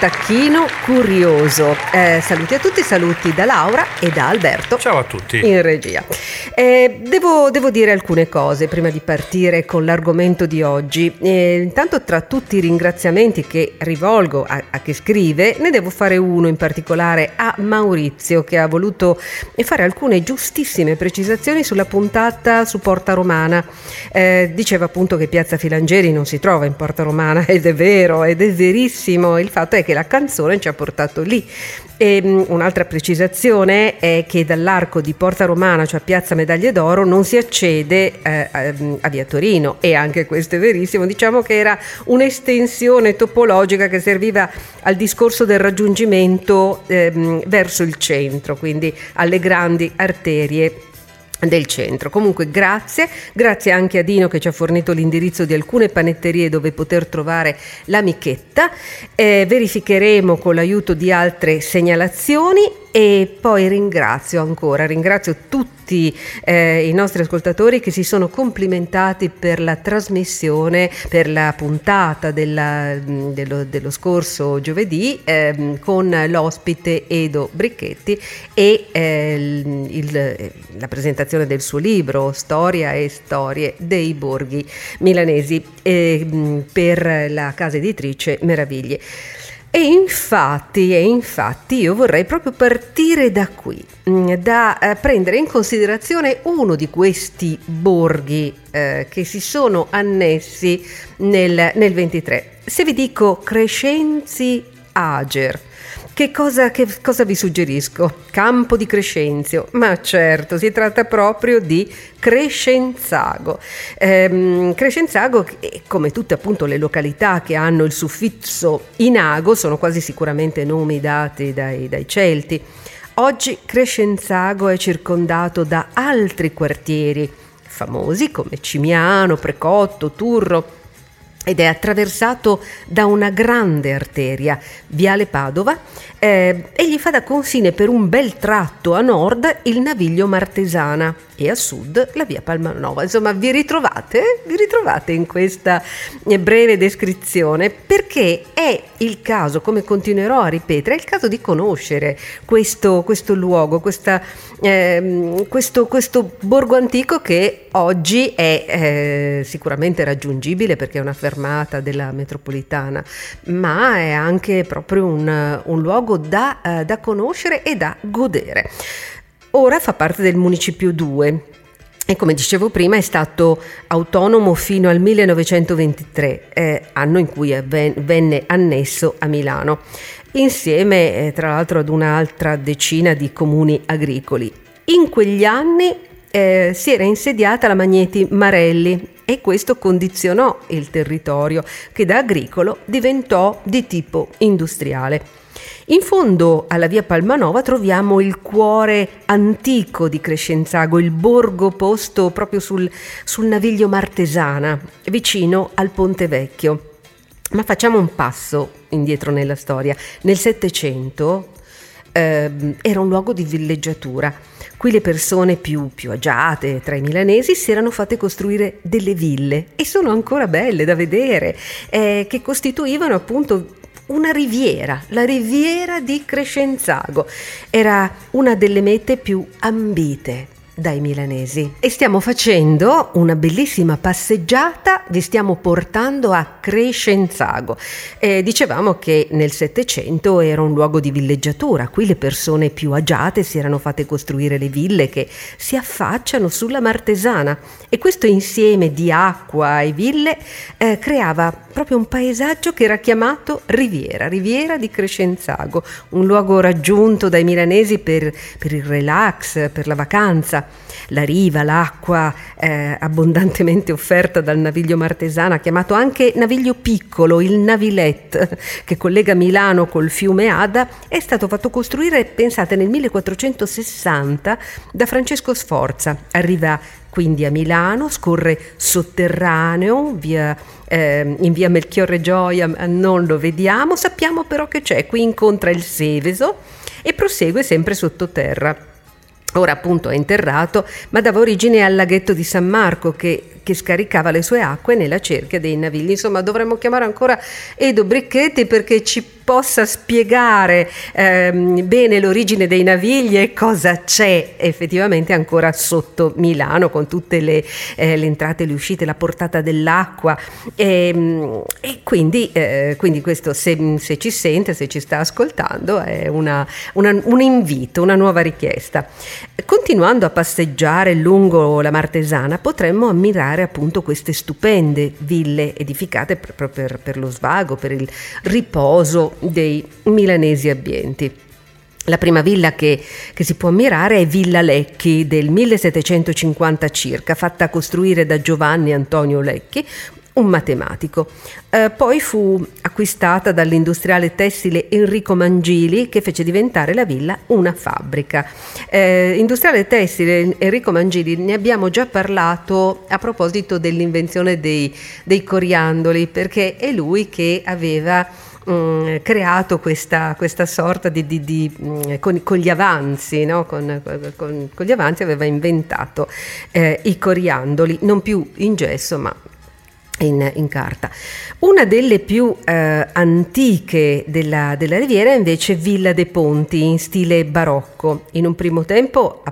Tacchino Curioso. Eh, saluti a tutti, saluti da Laura e da Alberto. Ciao a tutti. In regia. Eh, devo, devo, dire alcune cose prima di partire con l'argomento di oggi. Eh, intanto tra tutti i ringraziamenti che rivolgo a, a, chi scrive, ne devo fare uno in particolare a Maurizio che ha voluto fare alcune giustissime precisazioni sulla puntata su Porta Romana. Eh, diceva appunto che Piazza Filangeri non si trova in Porta Romana ed è vero, ed è verissimo. Il fatto è che la canzone ci ha portato lì. E, um, un'altra precisazione è che dall'arco di Porta Romana, cioè Piazza Medaglie d'Oro, non si accede eh, a, a, Via Torino e anche questo è verissimo. Diciamo che era un'estensione topologica che serviva al discorso del raggiungimento eh, verso il centro, quindi alle grandi arterie del centro. Comunque grazie, grazie anche a Dino che ci ha fornito l'indirizzo di alcune panetterie dove poter trovare l'amichetta. Eh, verificheremo con l'aiuto di altre segnalazioni e poi ringrazio ancora, ringrazio tutti eh, i nostri ascoltatori che si sono complimentati per la trasmissione, per la puntata della, dello, dello, scorso giovedì eh, con l'ospite Edo Bricchetti e eh, il, la presentazione del suo libro Storia e storie dei borghi milanesi eh, per la casa editrice Meraviglie. E infatti, e infatti io vorrei proprio partire da qui, mm, da eh, prendere in considerazione uno di questi borghi eh, che si sono annessi nel, nel 23. Se vi dico Crescenzi Ager, che cosa, che cosa, vi suggerisco? Campo di Crescenzio, ma certo, si tratta proprio di Crescenzago. Ehm, Crescenzago, come tutte appunto le località che hanno il suffisso inago, sono quasi sicuramente nomi dati dai, dai Celti. Oggi Crescenzago è circondato da altri quartieri famosi come Cimiano, Precotto, Turro, ed è attraversato da una grande arteria, Viale Padova, eh, e gli fa da confine per un bel tratto a nord il Naviglio Martesana e a sud la via Palmanova. Insomma, vi ritrovate? Vi ritrovate in questa eh, breve descrizione perché è il caso, come continuerò a ripetere, è il caso di conoscere questo, questo luogo, questa, eh, questo, questo, borgo antico che oggi è eh, sicuramente raggiungibile perché è una fermata della metropolitana, ma è anche proprio un, un luogo da, eh, da conoscere e da godere. Ora fa parte del Municipio 2 e come dicevo prima è stato autonomo fino al 1923, eh, anno in cui venne annesso a Milano, insieme eh, tra l'altro ad un'altra decina di comuni agricoli. In quegli anni eh, si era insediata la Magneti Marelli e questo condizionò il territorio che da agricolo diventò di tipo industriale. In fondo alla via Palmanova troviamo il cuore antico di Crescenzago, il borgo posto proprio sul, sul naviglio Martesana, vicino al Ponte Vecchio. Ma facciamo un passo indietro nella storia. Nel Settecento eh, era un luogo di villeggiatura. Qui le persone più, più, agiate tra i milanesi si erano fatte costruire delle ville e sono ancora belle da vedere, eh, che costituivano appunto una riviera, la riviera di Crescenzago. Era una delle mete più ambite dai milanesi. E stiamo facendo una bellissima passeggiata, vi stiamo portando a Crescenzago. Eh, dicevamo che nel Settecento era un luogo di villeggiatura, qui le persone più agiate si erano fatte costruire le ville che si affacciano sulla Martesana e questo insieme di acqua e ville eh, creava proprio un paesaggio che era chiamato Riviera, Riviera di Crescenzago, un luogo raggiunto dai milanesi per, per il relax, per la vacanza. La riva, l'acqua eh, abbondantemente offerta dal naviglio martesana, chiamato anche naviglio piccolo, il Navilet, che collega Milano col fiume Ada, è stato fatto costruire, pensate, nel 1460 da Francesco Sforza. Arriva quindi a Milano, scorre sotterraneo via, eh, in via Melchiorre Gioia, non lo vediamo, sappiamo però che c'è, qui incontra il Seveso e prosegue sempre sottoterra. Ora appunto è interrato, ma dava origine al laghetto di San Marco che, che, scaricava le sue acque nella cerchia dei navigli. Insomma, dovremmo chiamare ancora Edo Bricchetti perché ci possa spiegare ehm, bene l'origine dei navigli e cosa c'è effettivamente ancora sotto Milano con tutte le, eh, le entrate le uscite, la portata dell'acqua e, ehm, e quindi, eh, quindi, questo se, se, ci sente, se ci sta ascoltando è una, una, un invito, una nuova richiesta. Continuando a passeggiare lungo la Martesana potremmo ammirare appunto queste stupende ville edificate proprio per, per lo svago, per il riposo dei milanesi abbienti. La prima villa che, che, si può ammirare è Villa Lecchi del 1750 circa, fatta costruire da Giovanni Antonio Lecchi, un matematico. Eh, poi fu acquistata dall'industriale tessile Enrico Mangili che fece diventare la villa una fabbrica. Eh, industriale tessile Enrico Mangili ne abbiamo già parlato a proposito dell'invenzione dei, dei coriandoli perché è lui che aveva mm, creato questa, questa, sorta di, di, di mm, con, con, gli avanzi, no? con, con, con, gli avanzi aveva inventato eh, i coriandoli, non più in gesso ma in, in, carta. Una delle più eh, antiche della, della, Riviera è invece Villa dei Ponti in stile barocco, in un primo tempo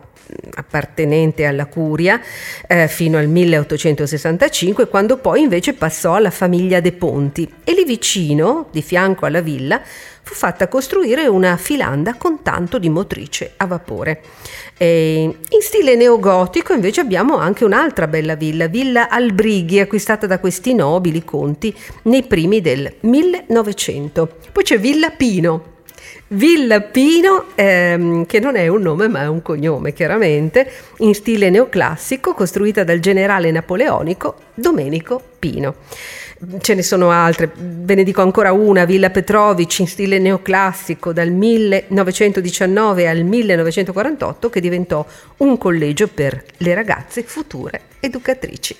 appartenente alla Curia eh, fino al 1865, quando poi invece passò alla famiglia De Ponti e lì vicino, di fianco alla villa, fu fatta costruire una filanda con tanto di motrice a vapore. E in stile neogotico invece abbiamo anche un'altra bella villa, Villa Albrighi, acquistata da questi nobili conti nei primi del 1900. Poi c'è Villa Pino, Villa Pino, ehm, che non è un nome ma è un cognome chiaramente, in stile neoclassico, costruita dal generale napoleonico Domenico Pino. Ce ne sono altre, ve ne dico ancora una, Villa Petrovic in stile neoclassico dal 1919 al 1948 che diventò un collegio per le ragazze future educatrici.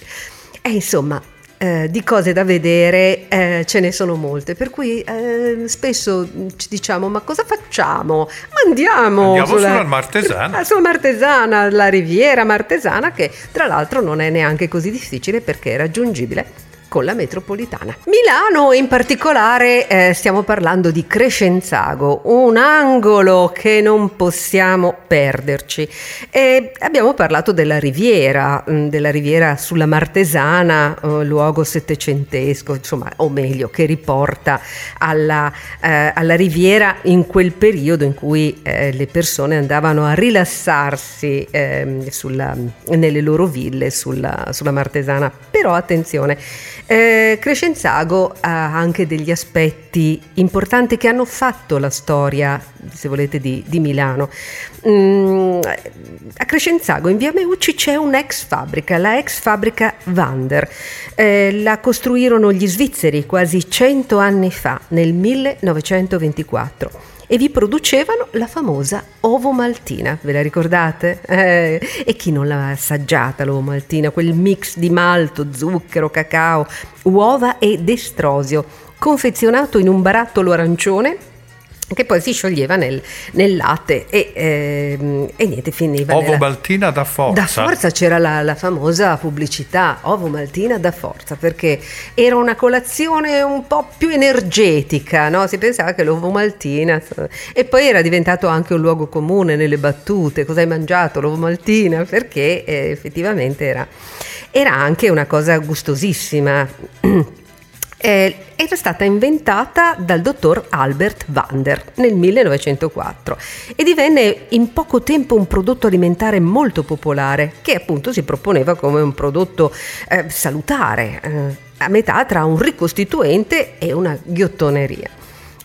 E insomma, eh, di cose da vedere eh, ce ne sono molte, per cui eh, spesso ci diciamo ma cosa facciamo? Ma andiamo, andiamo sulla, sulla Martesana. Sulla Martesana, la riviera Martesana che tra l'altro non è neanche così difficile perché è raggiungibile con la metropolitana. Milano in particolare eh, stiamo parlando di Crescenzago, un angolo che non possiamo perderci. E abbiamo parlato della riviera, mm, della riviera sulla Martesana, eh, luogo settecentesco, insomma, o meglio, che riporta alla, eh, alla riviera in quel periodo in cui eh, le persone andavano a rilassarsi ehm, sulla, nelle loro ville sulla, sulla Martesana. Però attenzione, eh, Crescenzago ha anche degli aspetti importanti che hanno fatto la storia, se volete, di, di Milano. Mm, a Crescenzago, in via Meucci, c'è un'ex fabbrica, la ex fabbrica Vander. Eh, la costruirono gli svizzeri quasi cento anni fa, nel 1924 e vi producevano la famosa ovo maltina, ve la ricordate? Eh, e chi non l'ha assaggiata l'ovo maltina, quel mix di malto, zucchero, cacao, uova e destrosio, confezionato in un barattolo arancione che poi si scioglieva nel, nel latte e, ehm, e, niente finiva ovo nella... maltina da forza. Da forza c'era la, la, famosa pubblicità ovo maltina da forza perché era una colazione un po' più energetica no? si pensava che l'ovo maltina e poi era diventato anche un luogo comune nelle battute. Cosa hai mangiato l'ovo maltina? Perché eh, effettivamente era, era anche una cosa gustosissima eh, era stata inventata dal dottor Albert Vander nel 1904 e divenne in poco tempo un prodotto alimentare molto popolare che appunto si proponeva come un prodotto eh, salutare, eh, a metà tra un ricostituente e una ghiottoneria.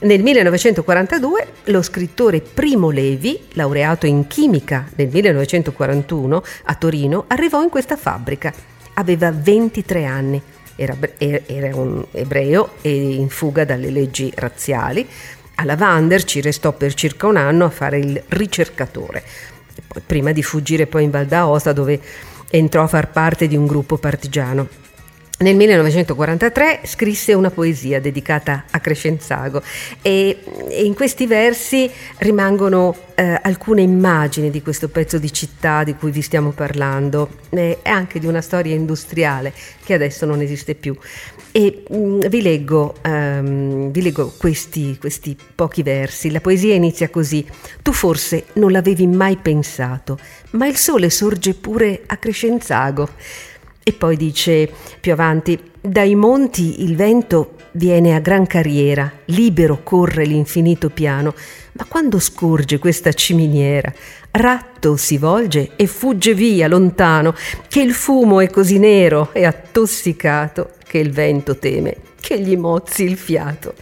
Nel 1942 lo scrittore Primo Levi, laureato in chimica nel 1941 a Torino, arrivò in questa fabbrica. Aveva 23 anni era, era un ebreo e in fuga dalle leggi razziali. A Lavander ci restò per circa un anno a fare il ricercatore, prima di fuggire poi in Val d'Aosta dove entrò a far parte di un gruppo partigiano. Nel 1943 scrisse una poesia dedicata a Crescenzago e, in questi versi rimangono eh, alcune immagini di questo pezzo di città di cui vi stiamo parlando e anche di una storia industriale che adesso non esiste più. E mh, mm, vi leggo, um, vi leggo questi, questi pochi versi. La poesia inizia così. Tu forse non l'avevi mai pensato, ma il sole sorge pure a Crescenzago. E poi dice più avanti, dai monti il vento viene a gran carriera, libero corre l'infinito piano, ma quando scorge questa ciminiera, ratto si volge e fugge via lontano, che il fumo è così nero e attossicato che il vento teme che gli mozzi il fiato.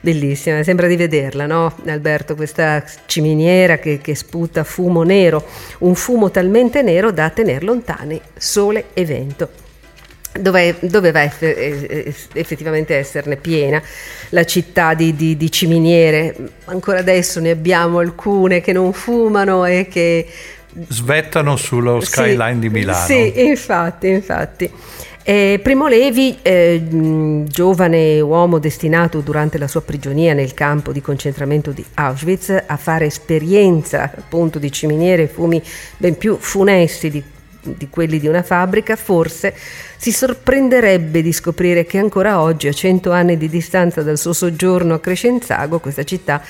Bellissima, sembra di vederla, no? Alberto, questa ciminiera che, che sputa fumo nero, un fumo talmente nero da tenere lontani sole e vento. Dove, doveva effettivamente esserne piena la città di, di, di, ciminiere. Ancora adesso ne abbiamo alcune che non fumano e che svettano sullo skyline sì, di Milano. Sì, infatti, infatti. Eh, Primo Levi, eh, giovane uomo destinato durante la sua prigionia nel campo di concentramento di Auschwitz a fare esperienza appunto di ciminiere e fumi ben più funesti di, di quelli di una fabbrica, forse si sorprenderebbe di scoprire che ancora oggi, a cento anni di distanza dal suo soggiorno a Crescenzago, questa città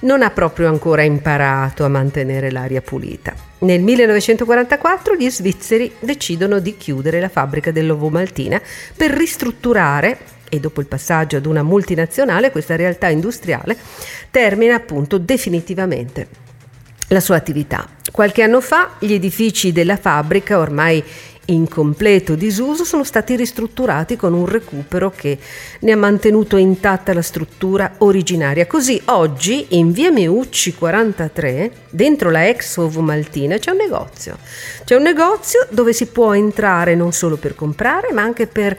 non ha proprio ancora imparato a mantenere l'aria pulita. Nel 1944 gli svizzeri decidono di chiudere la fabbrica dell'ovomaltina per ristrutturare e dopo il passaggio ad una multinazionale questa realtà industriale termina appunto definitivamente la sua attività. Qualche anno fa gli edifici della fabbrica ormai in completo disuso sono stati ristrutturati con un recupero che ne ha mantenuto intatta la struttura originaria. Così oggi in via Meucci 43, dentro la ex Maltina, c'è un negozio. C'è un negozio dove si può entrare non solo per comprare, ma anche per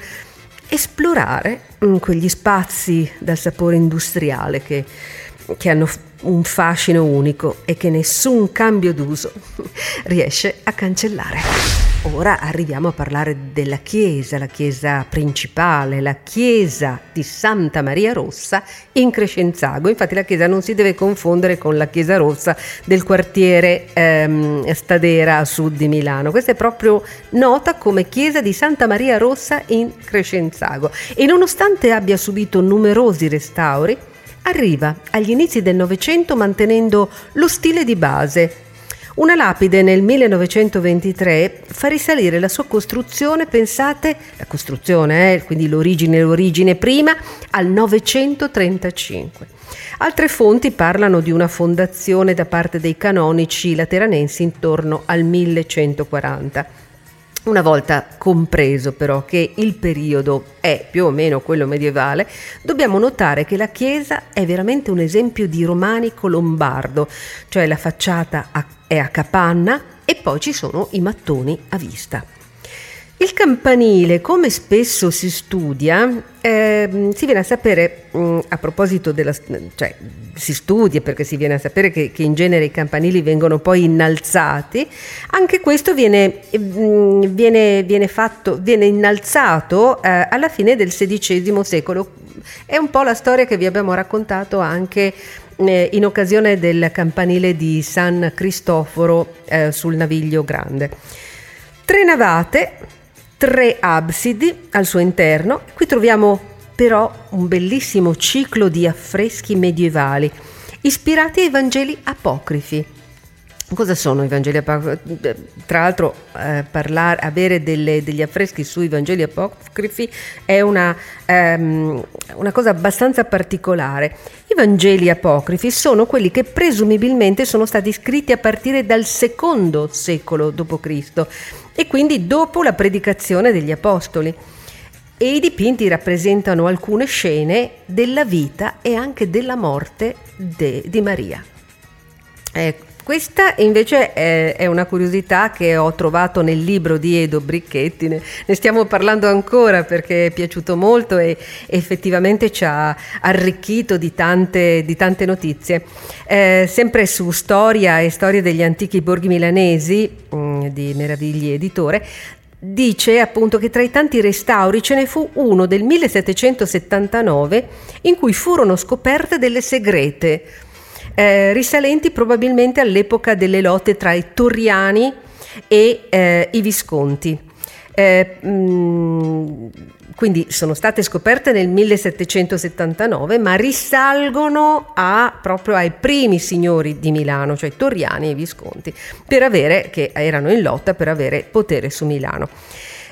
esplorare mm, quegli spazi dal sapore industriale che, che hanno un fascino unico e che nessun cambio d'uso riesce a cancellare. Ora arriviamo a parlare della chiesa, la chiesa principale, la chiesa di Santa Maria Rossa in Crescenzago. Infatti la chiesa non si deve confondere con la chiesa rossa del quartiere ehm, Stadera a sud di Milano. Questa è proprio nota come chiesa di Santa Maria Rossa in Crescenzago e nonostante abbia subito numerosi restauri, arriva agli inizi del Novecento mantenendo lo stile di base una lapide nel 1923 fa risalire la sua costruzione, pensate, la costruzione, eh, quindi l'origine, l'origine prima, al 935. Altre fonti parlano di una fondazione da parte dei canonici lateranensi intorno al 1140. Una volta compreso però che il periodo è più o meno quello medievale, dobbiamo notare che la chiesa è veramente un esempio di romanico lombardo, cioè la facciata è a capanna e poi ci sono i mattoni a vista. Il campanile, come spesso si studia, eh, si viene a sapere, mh, mm, a proposito della... cioè si studia perché si viene a sapere che, che in genere i campanili vengono poi innalzati, anche questo viene, mh, mm, viene, viene, fatto, viene innalzato eh, alla fine del XVI secolo. È un po' la storia che vi abbiamo raccontato anche eh, in occasione del campanile di San Cristoforo eh, sul Naviglio Grande. Tre navate tre absidi al suo interno. Qui troviamo però un bellissimo ciclo di affreschi medievali ispirati ai Vangeli apocrifi. Cosa sono i Vangeli apocrifi? Tra l'altro eh, parlare, avere delle, degli affreschi sui Vangeli apocrifi è una, ehm, una cosa abbastanza particolare. I Vangeli apocrifi sono quelli che presumibilmente sono stati scritti a partire dal secondo secolo d.C e quindi dopo la predicazione degli Apostoli. E i dipinti rappresentano alcune scene della vita e anche della morte de, di Maria. Ecco. Questa invece è, una curiosità che ho trovato nel libro di Edo Bricchetti, ne, stiamo parlando ancora perché è piaciuto molto e effettivamente ci ha arricchito di tante, di tante notizie. Eh, sempre su storia e storia degli antichi borghi milanesi mm, di Meravigli Editore, dice appunto che tra i tanti restauri ce ne fu uno del 1779 in cui furono scoperte delle segrete eh, risalenti probabilmente all'epoca delle lotte tra i Torriani e eh, i Visconti. Eh, mh, mm, quindi sono state scoperte nel 1779, ma risalgono a, proprio ai primi signori di Milano, cioè Torriani e Visconti, avere, che erano in lotta per avere potere su Milano.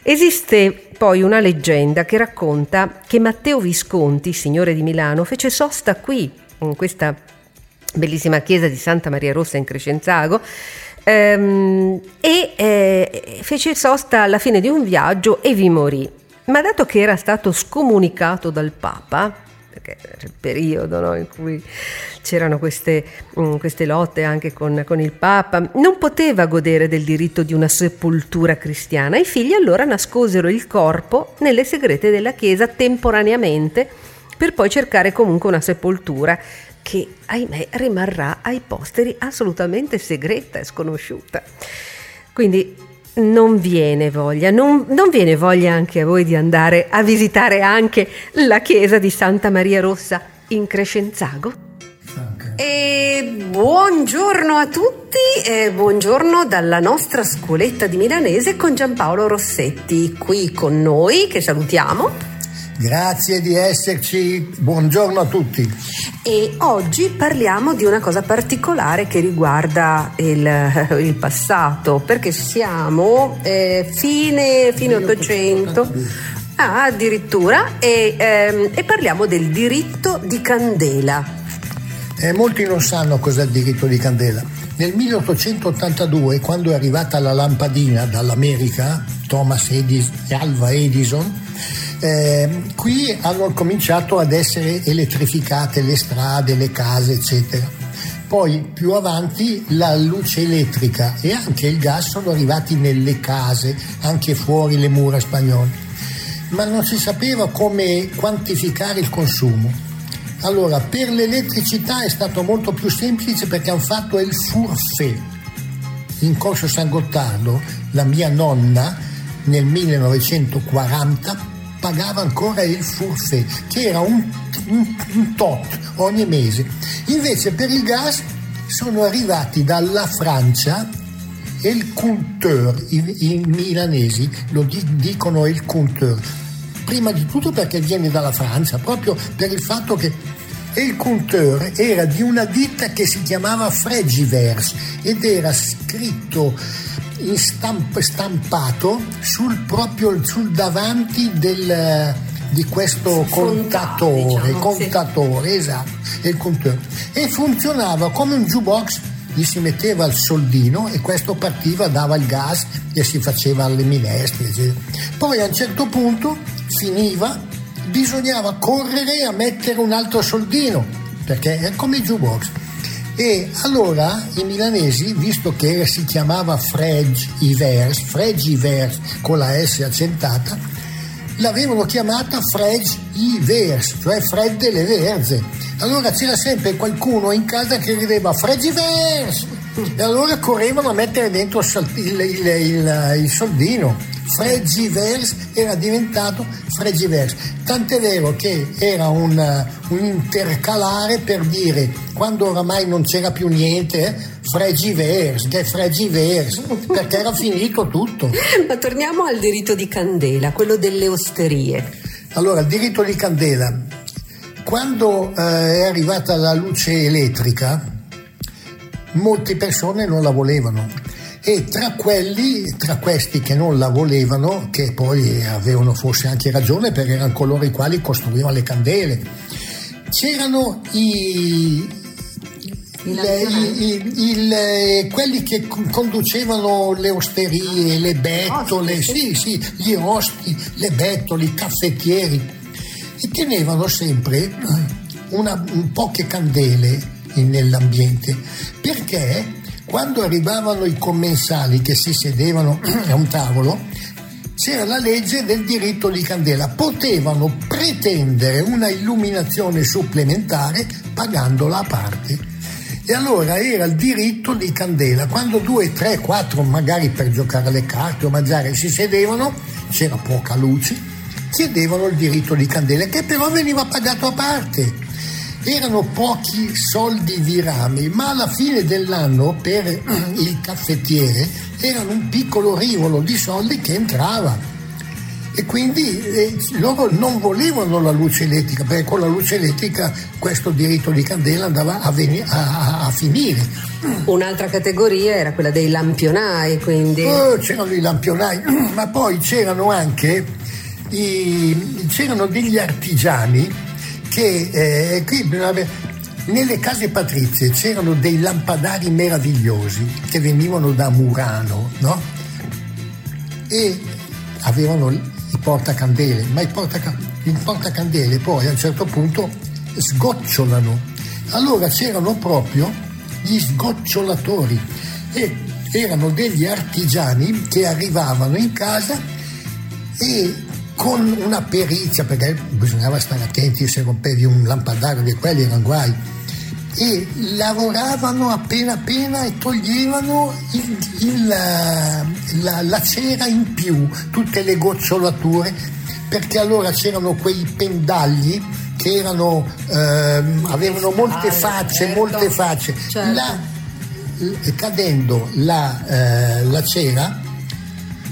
Esiste poi una leggenda che racconta che Matteo Visconti, signore di Milano, fece sosta qui, in questa bellissima chiesa di Santa Maria Rossa in Crescenzago, ehm, e eh, fece sosta alla fine di un viaggio e vi morì. Ma dato che era stato scomunicato dal Papa, perché era il periodo no, in cui c'erano queste, um, queste lotte anche con, con, il Papa, non poteva godere del diritto di una sepoltura cristiana. I figli allora nascosero il corpo nelle segrete della Chiesa temporaneamente per poi cercare comunque una sepoltura che, ahimè, rimarrà ai posteri assolutamente segreta e sconosciuta. Quindi non viene voglia, non, non, viene voglia anche a voi di andare a visitare anche la chiesa di Santa Maria Rossa in Crescenzago? E buongiorno a tutti e buongiorno dalla nostra scuoletta di milanese con Giampaolo Rossetti qui con noi che salutiamo. Grazie di esserci, buongiorno a tutti. E oggi parliamo di una cosa particolare che riguarda il, il passato, perché siamo eh, fine, fine 800. Ah, addirittura, e, ehm, e, parliamo del diritto di candela. Eh, molti non sanno cos'è il diritto di candela. Nel 1882, quando è arrivata la lampadina dall'America, Thomas Edison e Alva Edison, eh, qui hanno cominciato ad essere elettrificate le strade, le case, eccetera. Poi più avanti la luce elettrica e anche il gas sono arrivati nelle case, anche fuori le mura spagnole, ma non si sapeva come quantificare il consumo. Allora, per l'elettricità è stato molto più semplice perché hanno fatto il furfè. In Corso San Gottardo, la mia nonna nel 1940 pagava ancora il forfait, che era un, un, un tot ogni mese. Invece per il gas sono arrivati dalla Francia il compteur, i, i, milanesi lo di, dicono il compteur, prima di tutto perché viene dalla Francia, proprio per il fatto che il compteur era di una ditta che si chiamava Fregivers ed era scritto stamp, stampato sul proprio sul davanti del, di questo contatore, diciamo, contatore sì. esatto, il contatore. e funzionava come un jukebox gli si metteva il soldino e questo partiva, dava il gas e si faceva le minestre. Eccetera. Poi a un certo punto finiva, bisognava correre a mettere un altro soldino perché è come il jukebox. E allora i milanesi, visto che si chiamava Frege Ivers, Frege Ivers con la S accentata, l'avevano chiamata Frege Ivers, cioè fredde le verze. Allora c'era sempre qualcuno in casa che rideva Frege Ivers e allora correvano a mettere dentro il, il, il, il soldino Fregivers era diventato Fregivers. Tant'è vero che era un, un, intercalare per dire quando oramai non c'era più niente, eh, Fregivers, che Fregivers, perché era finito tutto. Ma torniamo al diritto di candela, quello delle osterie. Allora, il diritto di candela. Quando eh, è arrivata la luce elettrica, molte persone non la volevano e tra quelli, tra questi che non la volevano, che poi avevano forse anche ragione perché erano coloro i quali costruivano le candele, c'erano i, le, il, il, quelli che conducevano le osterie, le bettole, sì, sì, gli osti, le bettole, i caffettieri. E tenevano sempre una, poche candele nell'ambiente. Perché quando arrivavano i commensali che si sedevano a un tavolo, c'era la legge del diritto di candela. Potevano pretendere una illuminazione supplementare pagandola a parte. E allora era il diritto di candela. Quando due, tre, quattro, magari per giocare alle carte o mangiare, si sedevano, c'era poca luce, chiedevano il diritto di candela, che però veniva pagato a parte erano pochi soldi di rami, ma alla fine dell'anno per il caffettiere erano un piccolo rivolo di soldi che entrava. e quindi eh, loro non volevano la luce elettrica perché con la luce elettrica questo diritto di candela andava a, veni- a, a finire. Un'altra categoria era quella dei lampionai, quindi. Oh, c'erano i lampionai, ma poi c'erano anche i, c'erano degli artigiani che eh, qui nelle case patrizie c'erano dei lampadari meravigliosi che venivano da Murano, no? E avevano i portacandele, ma i, portaca- i portacandele poi a un certo punto sgocciolano. Allora c'erano proprio gli sgocciolatori e erano degli artigiani che arrivavano in casa e con una perizia, perché bisognava stare attenti se rompevi un lampadario di quelli erano guai, e lavoravano appena appena e toglievano il, il, la, la, cera in più, tutte le gocciolature, perché allora c'erano quei pendagli che erano, ehm, avevano molte facce, certo, molte facce. Certo. La, cadendo la, eh, la cera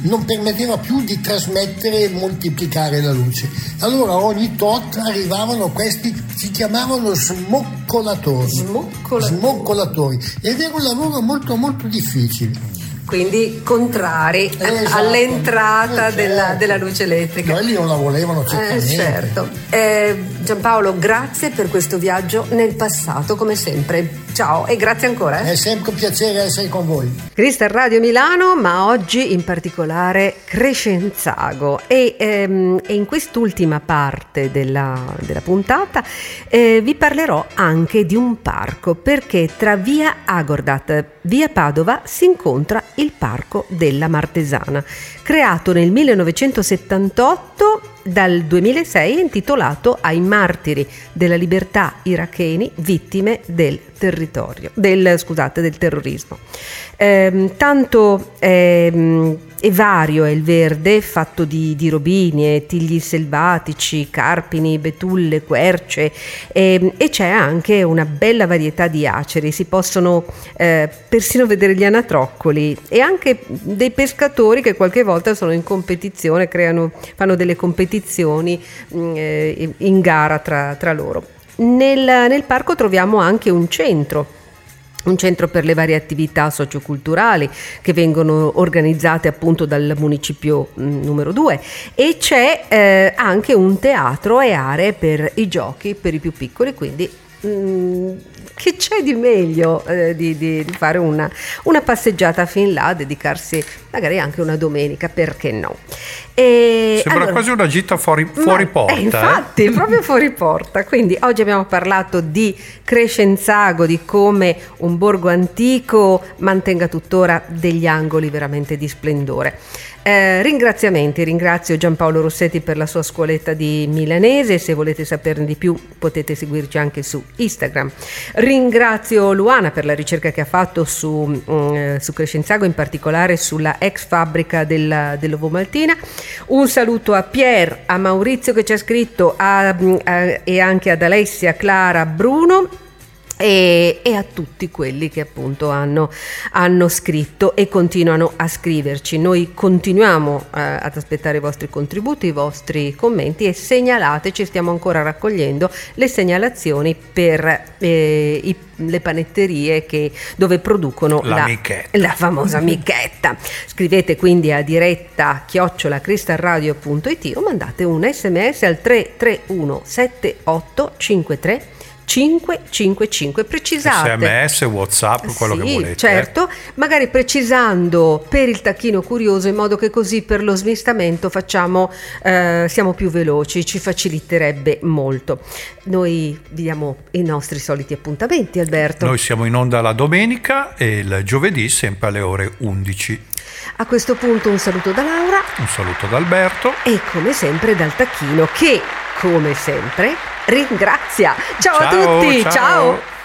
non permetteva più di trasmettere e moltiplicare la luce. Allora ogni tot arrivavano questi, si chiamavano smoccolatori. Smoccolatori. smoccolatori. Ed era un lavoro molto molto difficile quindi contrari esatto. all'entrata eh, della, certo. della, luce elettrica. Quelli non la volevano certamente. Eh, certo. Eh, Giampaolo, grazie per questo viaggio nel passato, come sempre. Ciao e grazie ancora. Eh. È sempre un piacere essere con voi. Crystal Radio Milano, ma oggi in particolare Crescenzago. E, ehm, e in quest'ultima parte della, della puntata eh, vi parlerò anche di un parco, perché tra via Agordat, via Padova si incontra il Parco della Martesana, creato nel 1978 dal 2006 intitolato ai martiri della libertà iracheni vittime del territorio, del, scusate, del terrorismo. Eh, tanto eh, e vario è il verde, fatto di, di robinie, tigli selvatici, carpini, betulle, querce e, e, c'è anche una bella varietà di aceri, si possono eh, persino vedere gli anatroccoli e anche dei pescatori che qualche volta sono in competizione, creano, fanno delle competizioni mh, mm, eh, in gara tra, tra loro. Nel, nel parco troviamo anche un centro un centro per le varie attività socioculturali che vengono organizzate appunto dal municipio mm, numero 2 e c'è eh, anche un teatro e aree per i giochi per i più piccoli, quindi mh, mm, che c'è di meglio eh, di, di, di, fare una, una, passeggiata fin là, dedicarsi magari anche una domenica, perché no? E Sembra allora, quasi una gita fuori, fuori ma, porta. Eh, infatti, eh? proprio fuori porta. Quindi oggi abbiamo parlato di Crescenzago, di come un borgo antico mantenga tuttora degli angoli veramente di splendore. Eh, ringraziamenti, ringrazio Giampaolo Rossetti per la sua scuoletta di milanese, se volete saperne di più potete seguirci anche su Instagram. Ringrazio Luana per la ricerca che ha fatto su, mm, eh, su Crescenzago, in particolare sulla ex fabbrica della, dell'Ovomaltina. Un saluto a Pier, a Maurizio che ci ha scritto a, mm, a, e anche ad Alessia, Clara, Bruno e, e, a tutti quelli che appunto hanno, hanno, scritto e continuano a scriverci. Noi continuiamo eh, ad aspettare i vostri contributi, i vostri commenti e segnalateci, stiamo ancora raccogliendo le segnalazioni per eh, i, le panetterie che, dove producono la, la, la, famosa michetta. Scrivete quindi a diretta chiocciolacristalradio.it o mandate un sms al 331 7853 555 precisate. Sms whatsapp quello sì, che volete. certo. Magari precisando per il tacchino curioso in modo che così per lo smistamento facciamo eh, siamo più veloci ci faciliterebbe molto. Noi vi diamo i nostri soliti appuntamenti Alberto. Noi siamo in onda la domenica e il giovedì sempre alle ore 11 a questo punto un saluto da Laura. Un saluto da Alberto. E come sempre dal tacchino che come sempre ringrazia. Ciao, ciao a tutti, ciao. ciao.